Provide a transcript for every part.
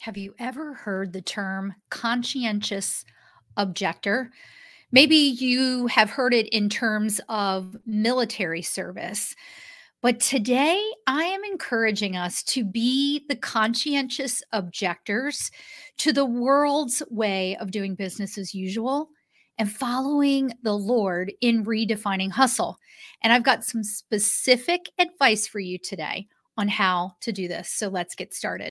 Have you ever heard the term conscientious objector? Maybe you have heard it in terms of military service. But today, I am encouraging us to be the conscientious objectors to the world's way of doing business as usual and following the Lord in redefining hustle. And I've got some specific advice for you today on how to do this. So let's get started.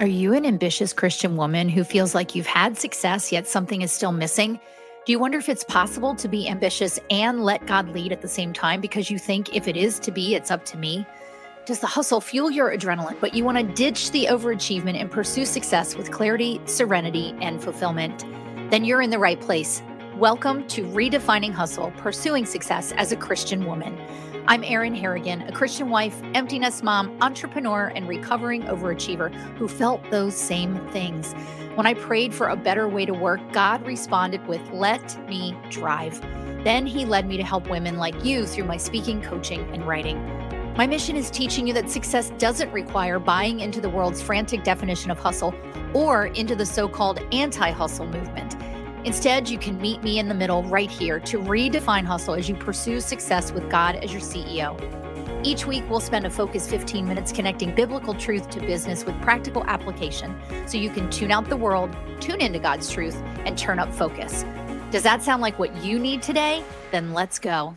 Are you an ambitious Christian woman who feels like you've had success, yet something is still missing? Do you wonder if it's possible to be ambitious and let God lead at the same time because you think if it is to be, it's up to me? Does the hustle fuel your adrenaline, but you want to ditch the overachievement and pursue success with clarity, serenity, and fulfillment? Then you're in the right place. Welcome to Redefining Hustle Pursuing Success as a Christian Woman. I'm Erin Harrigan, a Christian wife, empty nest mom, entrepreneur, and recovering overachiever who felt those same things. When I prayed for a better way to work, God responded with, Let me drive. Then He led me to help women like you through my speaking, coaching, and writing. My mission is teaching you that success doesn't require buying into the world's frantic definition of hustle or into the so called anti hustle movement. Instead, you can meet me in the middle right here to redefine hustle as you pursue success with God as your CEO. Each week, we'll spend a focused 15 minutes connecting biblical truth to business with practical application so you can tune out the world, tune into God's truth, and turn up focus. Does that sound like what you need today? Then let's go.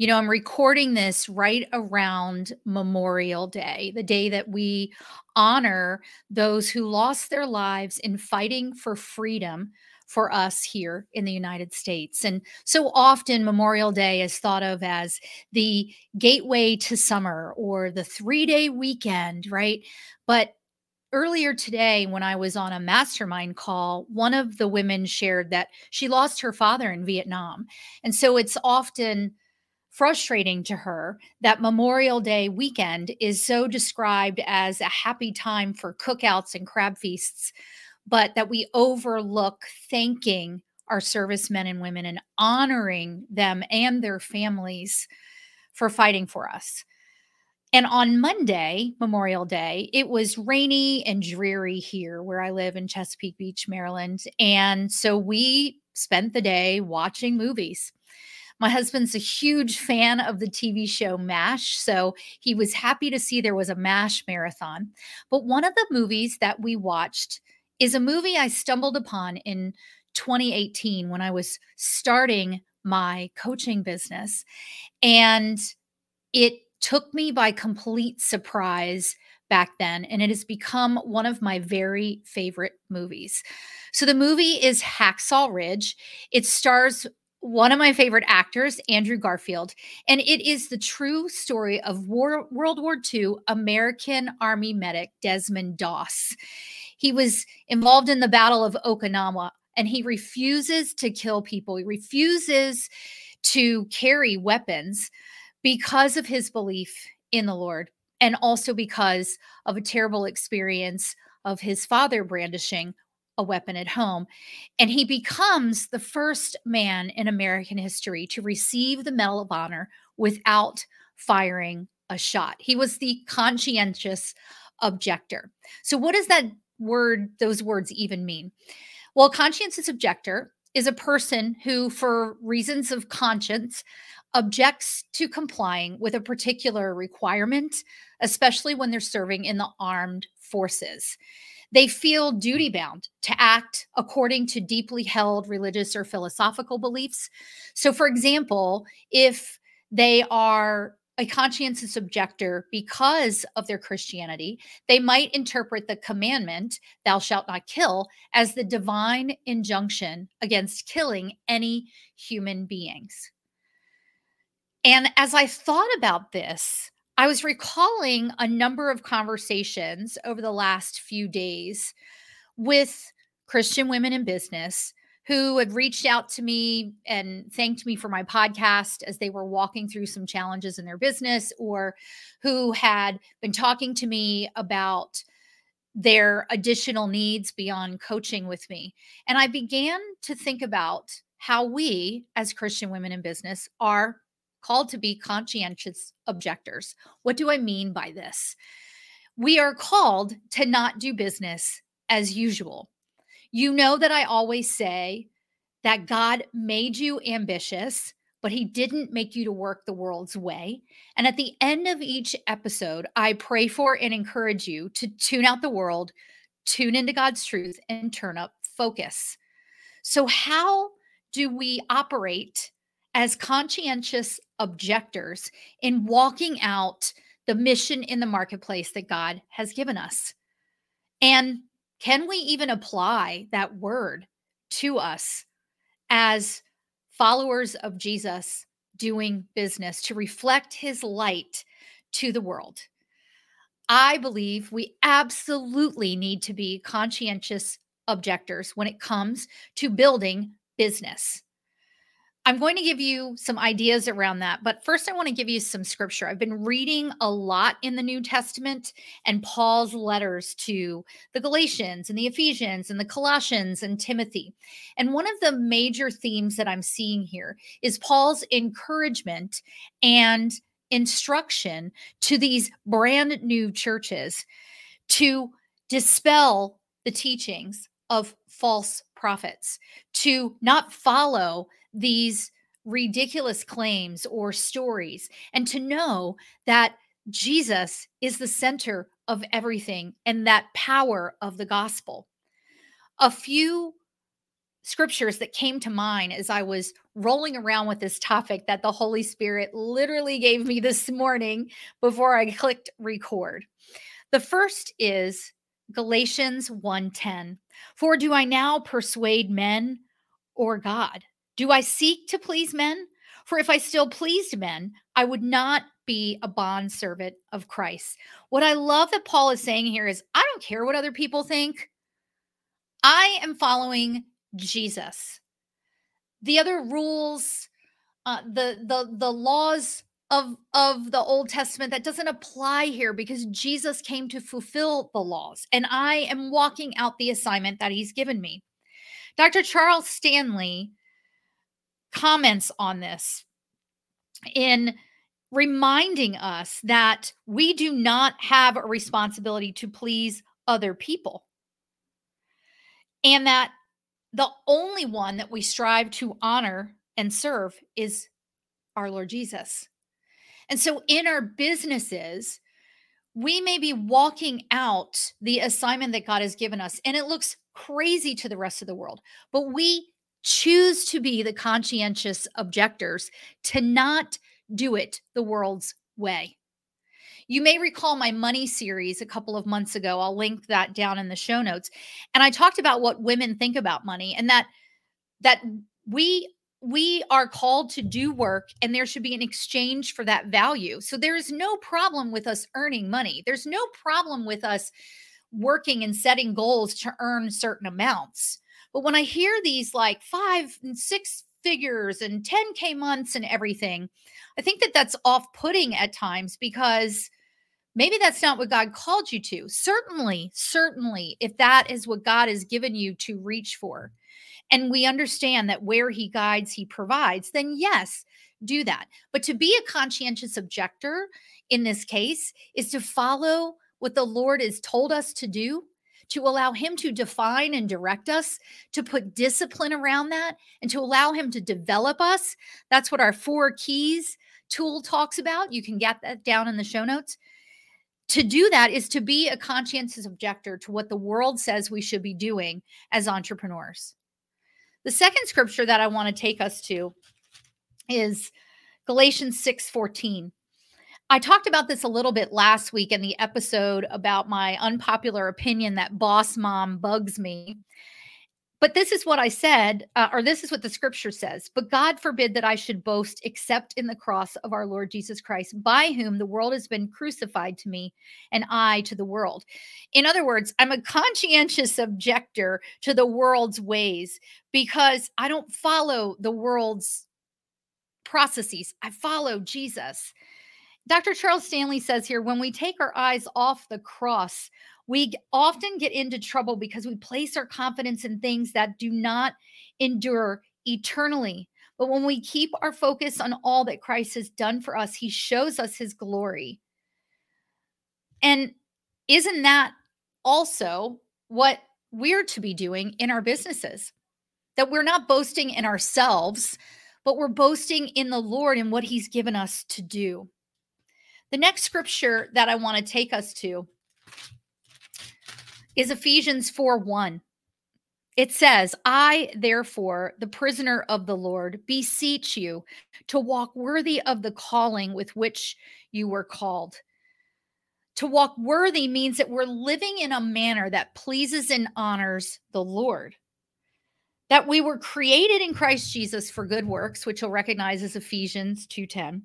You know, I'm recording this right around Memorial Day, the day that we honor those who lost their lives in fighting for freedom for us here in the United States. And so often Memorial Day is thought of as the gateway to summer or the three day weekend, right? But earlier today, when I was on a mastermind call, one of the women shared that she lost her father in Vietnam. And so it's often frustrating to her that Memorial Day weekend is so described as a happy time for cookouts and crab feasts but that we overlook thanking our servicemen and women and honoring them and their families for fighting for us. And on Monday, Memorial Day, it was rainy and dreary here where I live in Chesapeake Beach, Maryland. And so we spent the day watching movies. My husband's a huge fan of the TV show MASH, so he was happy to see there was a MASH marathon. But one of the movies that we watched is a movie I stumbled upon in 2018 when I was starting my coaching business. And it took me by complete surprise back then, and it has become one of my very favorite movies. So the movie is Hacksaw Ridge. It stars one of my favorite actors, Andrew Garfield, and it is the true story of War, World War II American Army medic Desmond Doss. He was involved in the Battle of Okinawa and he refuses to kill people. He refuses to carry weapons because of his belief in the Lord and also because of a terrible experience of his father brandishing a weapon at home. And he becomes the first man in American history to receive the Medal of Honor without firing a shot. He was the conscientious objector. So, what does that word those words even mean? Well, conscientious objector is a person who, for reasons of conscience, objects to complying with a particular requirement, especially when they're serving in the armed forces. They feel duty bound to act according to deeply held religious or philosophical beliefs. So, for example, if they are a conscientious objector because of their Christianity, they might interpret the commandment, thou shalt not kill, as the divine injunction against killing any human beings. And as I thought about this, I was recalling a number of conversations over the last few days with Christian women in business who had reached out to me and thanked me for my podcast as they were walking through some challenges in their business, or who had been talking to me about their additional needs beyond coaching with me. And I began to think about how we, as Christian women in business, are called to be conscientious objectors. What do I mean by this? We are called to not do business as usual. You know that I always say that God made you ambitious, but he didn't make you to work the world's way. And at the end of each episode, I pray for and encourage you to tune out the world, tune into God's truth, and turn up focus. So, how do we operate as conscientious objectors in walking out the mission in the marketplace that God has given us? And can we even apply that word to us as followers of Jesus doing business to reflect his light to the world? I believe we absolutely need to be conscientious objectors when it comes to building business. I'm going to give you some ideas around that. But first, I want to give you some scripture. I've been reading a lot in the New Testament and Paul's letters to the Galatians and the Ephesians and the Colossians and Timothy. And one of the major themes that I'm seeing here is Paul's encouragement and instruction to these brand new churches to dispel the teachings of false prophets, to not follow these ridiculous claims or stories and to know that Jesus is the center of everything and that power of the gospel. A few scriptures that came to mind as I was rolling around with this topic that the Holy Spirit literally gave me this morning before I clicked record. The first is Galatians 1:10. For do I now persuade men or God? Do I seek to please men? For if I still pleased men, I would not be a bond servant of Christ. What I love that Paul is saying here is I don't care what other people think. I am following Jesus. The other rules, uh, the the the laws of of the Old Testament that doesn't apply here because Jesus came to fulfill the laws, and I am walking out the assignment that He's given me. Dr. Charles Stanley comments on this in reminding us that we do not have a responsibility to please other people. And that the only one that we strive to honor and serve is our Lord Jesus. And so in our businesses, we may be walking out the assignment that God has given us, and it looks crazy to the rest of the world, but we choose to be the conscientious objectors to not do it the world's way. You may recall my money series a couple of months ago. I'll link that down in the show notes. And I talked about what women think about money and that that we we are called to do work and there should be an exchange for that value. So there is no problem with us earning money. There's no problem with us working and setting goals to earn certain amounts. But when I hear these like five and six figures and 10K months and everything, I think that that's off putting at times because maybe that's not what God called you to. Certainly, certainly, if that is what God has given you to reach for, and we understand that where He guides, He provides, then yes, do that. But to be a conscientious objector in this case is to follow what the Lord has told us to do to allow Him to define and direct us, to put discipline around that, and to allow Him to develop us. That's what our four keys tool talks about. You can get that down in the show notes. To do that is to be a conscientious objector to what the world says we should be doing as entrepreneurs. The second scripture that I want to take us to is Galatians 6 14. I talked about this a little bit last week in the episode about my unpopular opinion that boss mom bugs me. But this is what I said, uh, or this is what the scripture says. But God forbid that I should boast except in the cross of our Lord Jesus Christ, by whom the world has been crucified to me and I to the world. In other words, I'm a conscientious objector to the world's ways because I don't follow the world's processes, I follow Jesus. Dr. Charles Stanley says here when we take our eyes off the cross, we often get into trouble because we place our confidence in things that do not endure eternally. But when we keep our focus on all that Christ has done for us, he shows us his glory. And isn't that also what we're to be doing in our businesses? That we're not boasting in ourselves, but we're boasting in the Lord and what he's given us to do. The next scripture that I want to take us to is Ephesians 4 1. It says, I, therefore, the prisoner of the Lord, beseech you to walk worthy of the calling with which you were called. To walk worthy means that we're living in a manner that pleases and honors the Lord. That we were created in Christ Jesus for good works, which you'll recognize as Ephesians two 2:10.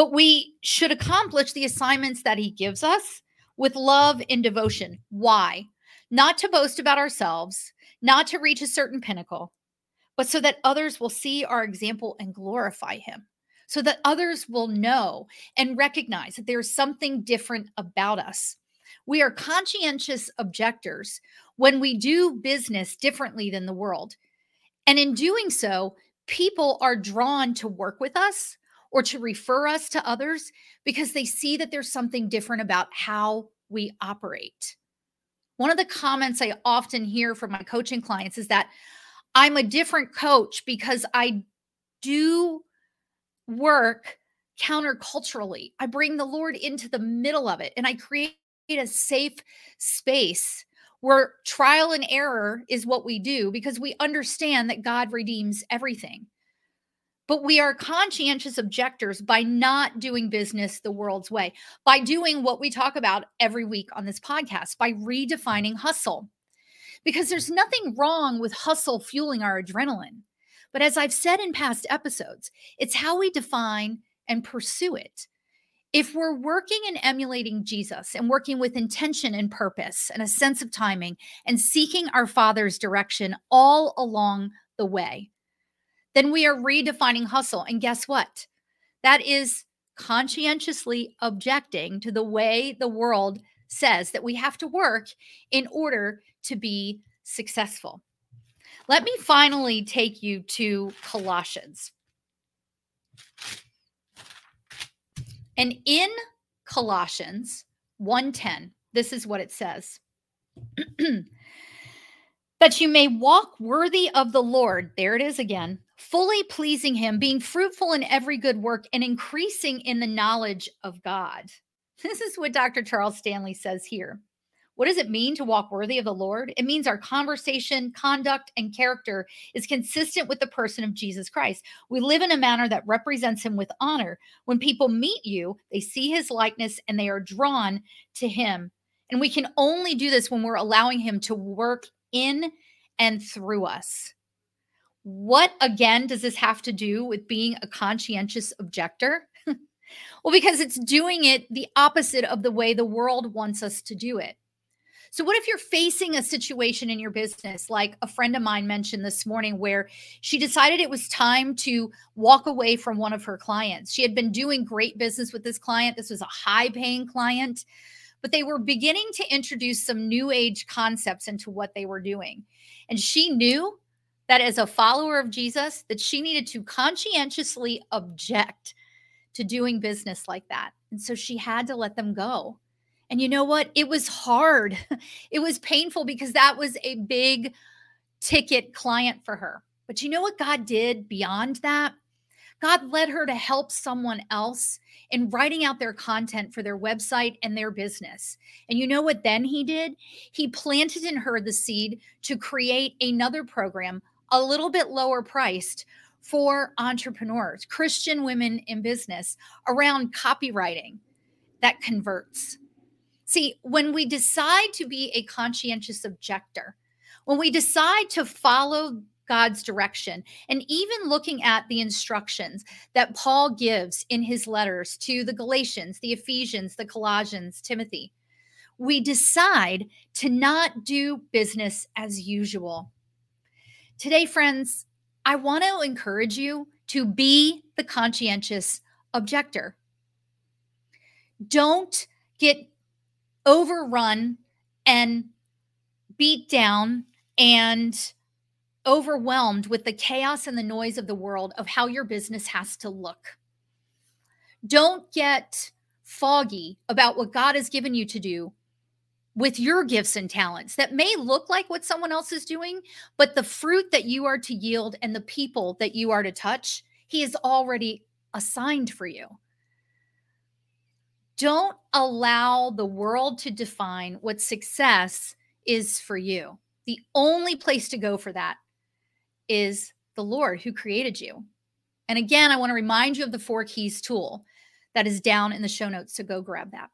But we should accomplish the assignments that he gives us with love and devotion. Why? Not to boast about ourselves, not to reach a certain pinnacle, but so that others will see our example and glorify him, so that others will know and recognize that there's something different about us. We are conscientious objectors when we do business differently than the world. And in doing so, people are drawn to work with us or to refer us to others because they see that there's something different about how we operate. One of the comments I often hear from my coaching clients is that I'm a different coach because I do work counterculturally. I bring the Lord into the middle of it and I create a safe space where trial and error is what we do because we understand that God redeems everything. But we are conscientious objectors by not doing business the world's way, by doing what we talk about every week on this podcast, by redefining hustle. Because there's nothing wrong with hustle fueling our adrenaline. But as I've said in past episodes, it's how we define and pursue it. If we're working and emulating Jesus and working with intention and purpose and a sense of timing and seeking our Father's direction all along the way, then we are redefining hustle. And guess what? That is conscientiously objecting to the way the world says that we have to work in order to be successful. Let me finally take you to Colossians. And in Colossians 1:10, this is what it says. that you may walk worthy of the Lord. There it is again fully pleasing Him, being fruitful in every good work, and increasing in the knowledge of God. This is what Dr. Charles Stanley says here. What does it mean to walk worthy of the Lord? It means our conversation, conduct, and character is consistent with the person of Jesus Christ. We live in a manner that represents him with honor. When people meet you, they see his likeness and they are drawn to him. And we can only do this when we're allowing him to work in and through us. What again does this have to do with being a conscientious objector? well, because it's doing it the opposite of the way the world wants us to do it. So, what if you're facing a situation in your business, like a friend of mine mentioned this morning, where she decided it was time to walk away from one of her clients? She had been doing great business with this client. This was a high paying client, but they were beginning to introduce some new age concepts into what they were doing. And she knew that as a follower of Jesus that she needed to conscientiously object to doing business like that. And so she had to let them go. And you know what? It was hard. It was painful because that was a big ticket client for her. But you know what God did beyond that? God led her to help someone else in writing out their content for their website and their business. And you know what then he did? He planted in her the seed to create another program a little bit lower priced for entrepreneurs, Christian women in business around copywriting that converts. See, when we decide to be a conscientious objector, when we decide to follow God's direction, and even looking at the instructions that Paul gives in his letters to the Galatians, the Ephesians, the Colossians, Timothy, we decide to not do business as usual. Today, friends, I want to encourage you to be the conscientious objector. Don't get overrun and beat down and overwhelmed with the chaos and the noise of the world of how your business has to look. Don't get foggy about what God has given you to do with your gifts and talents that may look like what someone else is doing, but the fruit that you are to yield and the people that you are to touch, He has already assigned for you. Don't allow the world to define what success is for you. The only place to go for that is the Lord who created you. And again, I want to remind you of the four keys tool that is down in the show notes. So go grab that.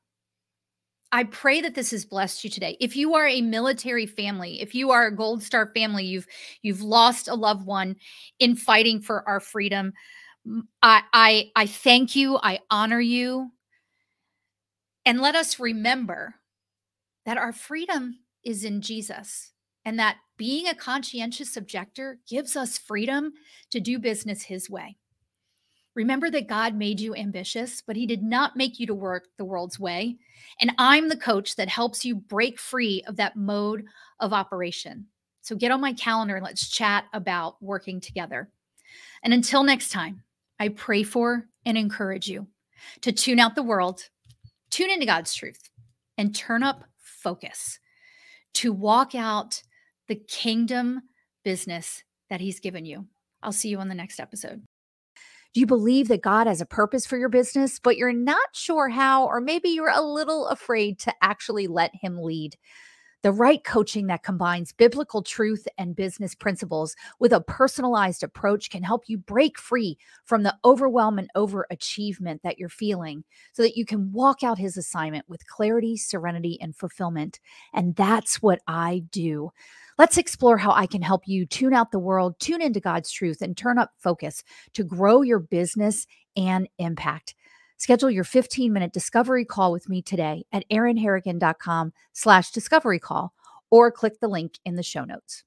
I pray that this has blessed you today. If you are a military family, if you are a Gold Star family, you've you've lost a loved one in fighting for our freedom. I I, I thank you. I honor you. And let us remember that our freedom is in Jesus and that being a conscientious objector gives us freedom to do business his way. Remember that God made you ambitious, but he did not make you to work the world's way. And I'm the coach that helps you break free of that mode of operation. So get on my calendar and let's chat about working together. And until next time, I pray for and encourage you to tune out the world, tune into God's truth, and turn up focus to walk out the kingdom business that He's given you. I'll see you on the next episode. Do you believe that God has a purpose for your business, but you're not sure how, or maybe you're a little afraid to actually let Him lead? The right coaching that combines biblical truth and business principles with a personalized approach can help you break free from the overwhelm and overachievement that you're feeling so that you can walk out his assignment with clarity, serenity, and fulfillment. And that's what I do. Let's explore how I can help you tune out the world, tune into God's truth, and turn up focus to grow your business and impact. Schedule your 15 minute discovery call with me today at erinharrigan.com slash discovery call or click the link in the show notes.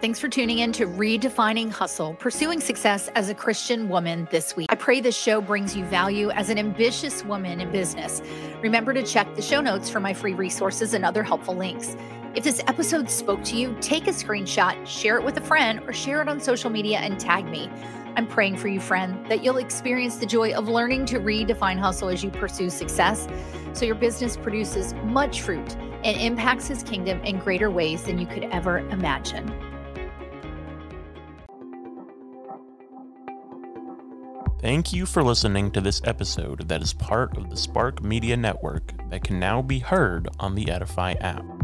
Thanks for tuning in to Redefining Hustle, pursuing success as a Christian woman this week. I pray this show brings you value as an ambitious woman in business. Remember to check the show notes for my free resources and other helpful links. If this episode spoke to you, take a screenshot, share it with a friend, or share it on social media and tag me. I'm praying for you, friend, that you'll experience the joy of learning to redefine hustle as you pursue success so your business produces much fruit and impacts his kingdom in greater ways than you could ever imagine. Thank you for listening to this episode that is part of the Spark Media Network that can now be heard on the Edify app.